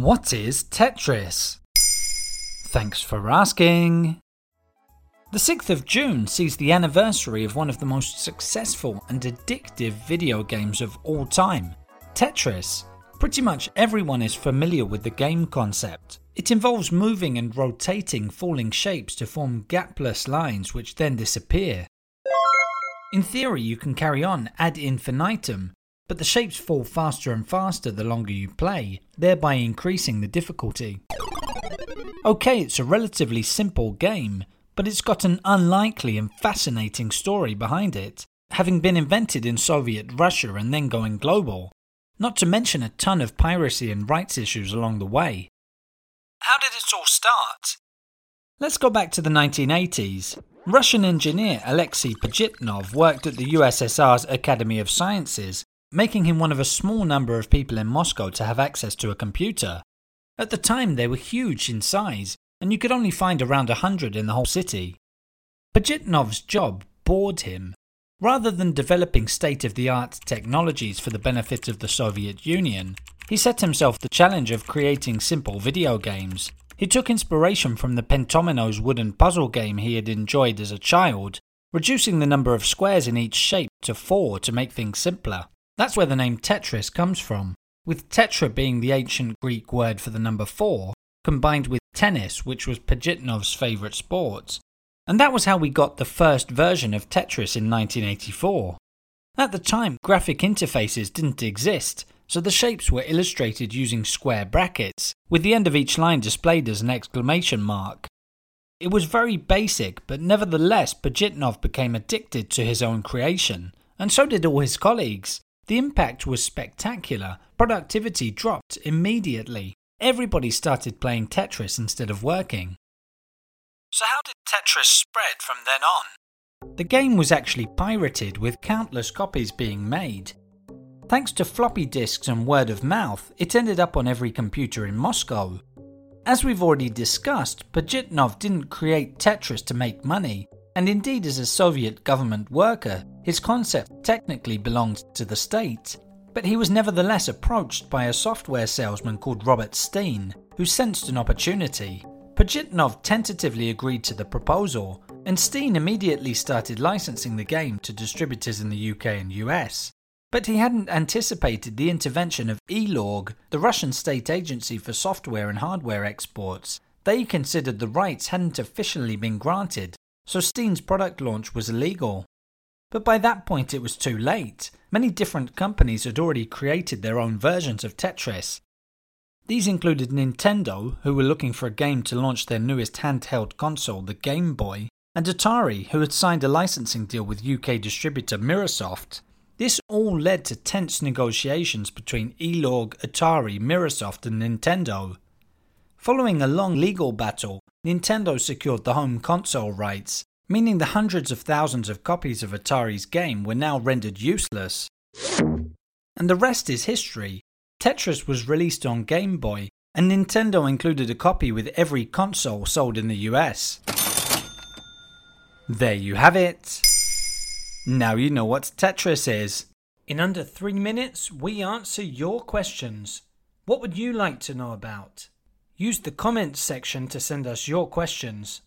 What is Tetris? Thanks for asking. The 6th of June sees the anniversary of one of the most successful and addictive video games of all time, Tetris. Pretty much everyone is familiar with the game concept. It involves moving and rotating falling shapes to form gapless lines which then disappear. In theory, you can carry on ad infinitum, but the shapes fall faster and faster the longer you play, thereby increasing the difficulty. Okay, it's a relatively simple game, but it's got an unlikely and fascinating story behind it, having been invented in Soviet Russia and then going global, not to mention a ton of piracy and rights issues along the way. How did it all start? Let's go back to the 1980s. Russian engineer Alexei Pajitnov worked at the USSR's Academy of Sciences making him one of a small number of people in Moscow to have access to a computer. At the time, they were huge in size, and you could only find around a hundred in the whole city. Pajitnov's job bored him. Rather than developing state of the art technologies for the benefit of the Soviet Union, he set himself the challenge of creating simple video games. He took inspiration from the Pentomino's wooden puzzle game he had enjoyed as a child, reducing the number of squares in each shape to four to make things simpler. That's where the name Tetris comes from, with tetra being the ancient Greek word for the number four, combined with tennis, which was Pajitnov's favourite sport. And that was how we got the first version of Tetris in 1984. At the time, graphic interfaces didn't exist, so the shapes were illustrated using square brackets, with the end of each line displayed as an exclamation mark. It was very basic, but nevertheless, Pajitnov became addicted to his own creation, and so did all his colleagues. The impact was spectacular. Productivity dropped immediately. Everybody started playing Tetris instead of working. So, how did Tetris spread from then on? The game was actually pirated, with countless copies being made. Thanks to floppy disks and word of mouth, it ended up on every computer in Moscow. As we've already discussed, Pajitnov didn't create Tetris to make money, and indeed, as a Soviet government worker, his concept technically belonged to the state. But he was nevertheless approached by a software salesman called Robert Steen, who sensed an opportunity. Pajitnov tentatively agreed to the proposal, and Steen immediately started licensing the game to distributors in the UK and US. But he hadn't anticipated the intervention of ELORG, the Russian state agency for software and hardware exports. They considered the rights hadn't officially been granted, so Steen's product launch was illegal. But by that point it was too late. Many different companies had already created their own versions of Tetris. These included Nintendo, who were looking for a game to launch their newest handheld console, the Game Boy, and Atari, who had signed a licensing deal with UK distributor Mirrorsoft. This all led to tense negotiations between Elorg, Atari, Mirrorsoft, and Nintendo. Following a long legal battle, Nintendo secured the home console rights, meaning the hundreds of thousands of copies of Atari's game were now rendered useless. And the rest is history. Tetris was released on Game Boy, and Nintendo included a copy with every console sold in the US. There you have it. Now you know what Tetris is. In under three minutes, we answer your questions. What would you like to know about? Use the comments section to send us your questions.